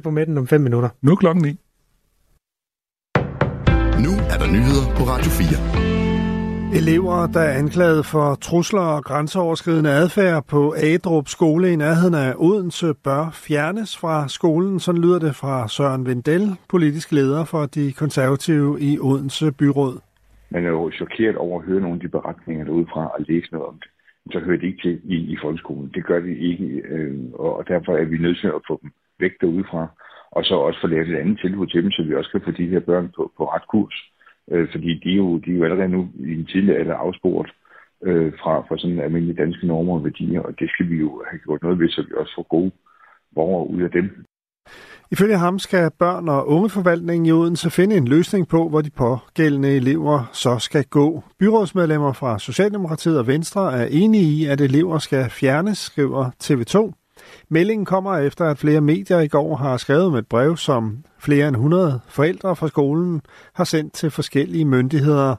på midten om 5 minutter. Nu er klokken 9. Nu er der nyheder på Radio 4. Elever, der er anklaget for trusler og grænseoverskridende adfærd på Adrup skole i nærheden af Odense, bør fjernes fra skolen. Sådan lyder det fra Søren Vindel, politisk leder for de konservative i Odense byråd. Man er jo chokeret over at høre nogle af de beretninger derudefra og læse noget om det. Så hører det ikke til i, i folkeskolen. Det gør det ikke, øh, og derfor er vi nødt til at få dem væk derudefra, og så også få lavet et andet tilbud til dem, så vi også kan få de her børn på, på ret kurs. Øh, fordi de er, jo, de er jo allerede nu i en tidlig alder afsporet øh, fra, fra sådan almindelige danske normer og værdier, og det skal vi jo have gjort noget ved, så vi også får gode borgere ud af dem. Ifølge ham skal børn- og ungeforvaltningen i Odense finde en løsning på, hvor de pågældende elever så skal gå. Byrådsmedlemmer fra Socialdemokratiet og Venstre er enige i, at elever skal fjernes, skriver TV2. Meldingen kommer efter, at flere medier i går har skrevet med et brev, som flere end 100 forældre fra skolen har sendt til forskellige myndigheder.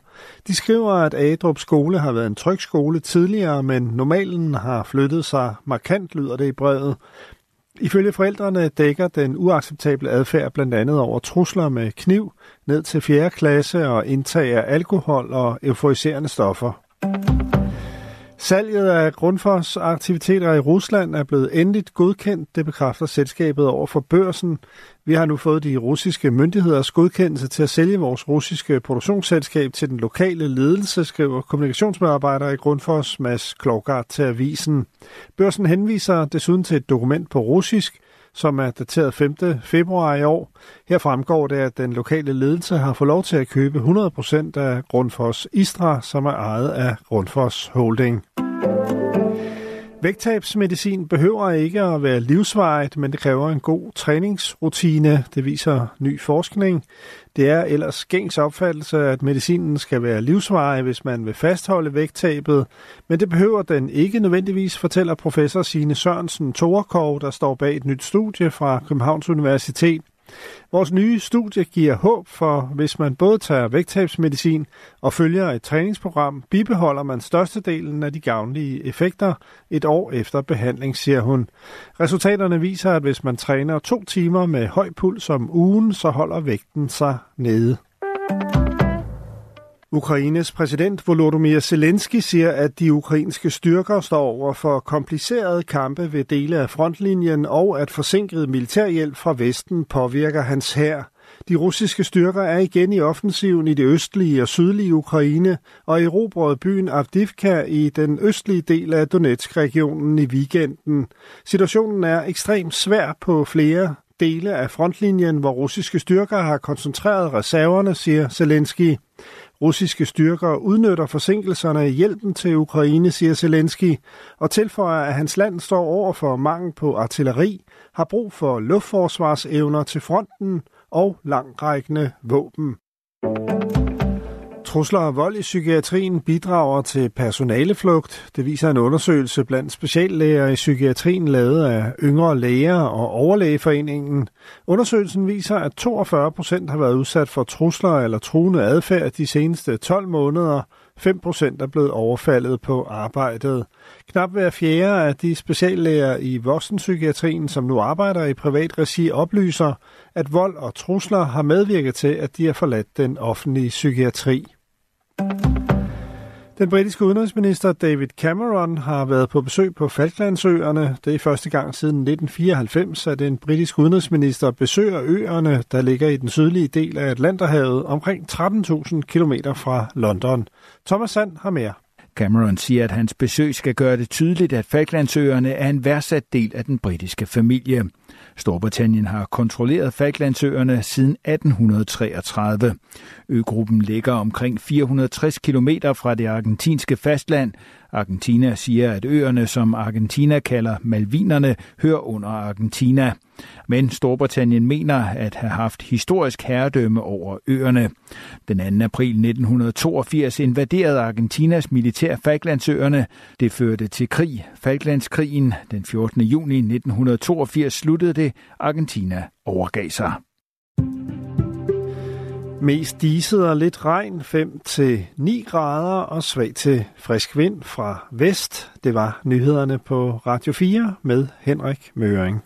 De skriver, at Adrup skole har været en tryg skole tidligere, men normalen har flyttet sig markant, lyder det i brevet. Ifølge forældrene dækker den uacceptable adfærd blandt andet over trusler med kniv ned til 4. klasse og indtag af alkohol og euforiserende stoffer. Salget af Grundfos aktiviteter i Rusland er blevet endeligt godkendt, det bekræfter selskabet over for børsen. Vi har nu fået de russiske myndigheders godkendelse til at sælge vores russiske produktionsselskab til den lokale ledelse, skriver kommunikationsmedarbejder i Grundfos Mads Klogart til avisen. Børsen henviser desuden til et dokument på russisk, som er dateret 5. februar i år. Her fremgår det, at den lokale ledelse har fået lov til at købe 100% af Grundfos Istra, som er ejet af Grundfos Holding. Vægttabsmedicin behøver ikke at være livsvarigt, men det kræver en god træningsrutine, det viser ny forskning. Det er ellers gængs opfattelse, at medicinen skal være livsvarig, hvis man vil fastholde vægttabet, men det behøver den ikke nødvendigvis, fortæller professor Sine Sørensen Torekov, der står bag et nyt studie fra Københavns Universitet. Vores nye studie giver håb for, hvis man både tager vægttabsmedicin og følger et træningsprogram, bibeholder man størstedelen af de gavnlige effekter et år efter behandling, siger hun. Resultaterne viser, at hvis man træner to timer med høj puls om ugen, så holder vægten sig nede. Ukraines præsident Volodymyr Zelensky siger, at de ukrainske styrker står over for komplicerede kampe ved dele af frontlinjen, og at forsinket militærhjælp fra Vesten påvirker hans hær. De russiske styrker er igen i offensiven i det østlige og sydlige Ukraine og erobrede byen Avdivka i den østlige del af Donetsk-regionen i weekenden. Situationen er ekstremt svær på flere dele af frontlinjen, hvor russiske styrker har koncentreret reserverne, siger Zelensky. Russiske styrker udnytter forsinkelserne i hjælpen til Ukraine, siger Zelensky, og tilføjer, at hans land står over for mangel på artilleri, har brug for luftforsvarsevner til fronten og langrækkende våben. Trusler og vold i psykiatrien bidrager til personaleflugt. Det viser en undersøgelse blandt speciallæger i psykiatrien lavet af yngre læger og overlægeforeningen. Undersøgelsen viser, at 42 procent har været udsat for trusler eller truende adfærd de seneste 12 måneder. 5 procent er blevet overfaldet på arbejdet. Knap hver fjerde af de speciallæger i voksenpsykiatrien, som nu arbejder i privat regi, oplyser, at vold og trusler har medvirket til, at de har forladt den offentlige psykiatri. Den britiske udenrigsminister David Cameron har været på besøg på Falklandsøerne. Det er første gang siden 1994, at en britisk udenrigsminister besøger øerne, der ligger i den sydlige del af Atlanterhavet, omkring 13.000 km fra London. Thomas Sand har mere. Cameron siger, at hans besøg skal gøre det tydeligt, at Falklandsøerne er en værdsat del af den britiske familie. Storbritannien har kontrolleret Falklandsøerne siden 1833. Øgruppen ligger omkring 460 km fra det argentinske fastland. Argentina siger, at øerne, som Argentina kalder Malvinerne, hører under Argentina. Men Storbritannien mener at have haft historisk herredømme over øerne. Den 2. april 1982 invaderede Argentinas militær Falklandsøerne. Det førte til krig, Falklandskrigen. Den 14. juni 1982 sluttede det. Argentina overgav sig. Mest diset og lidt regn, 5-9 grader og svag til frisk vind fra vest. Det var nyhederne på Radio 4 med Henrik Møring.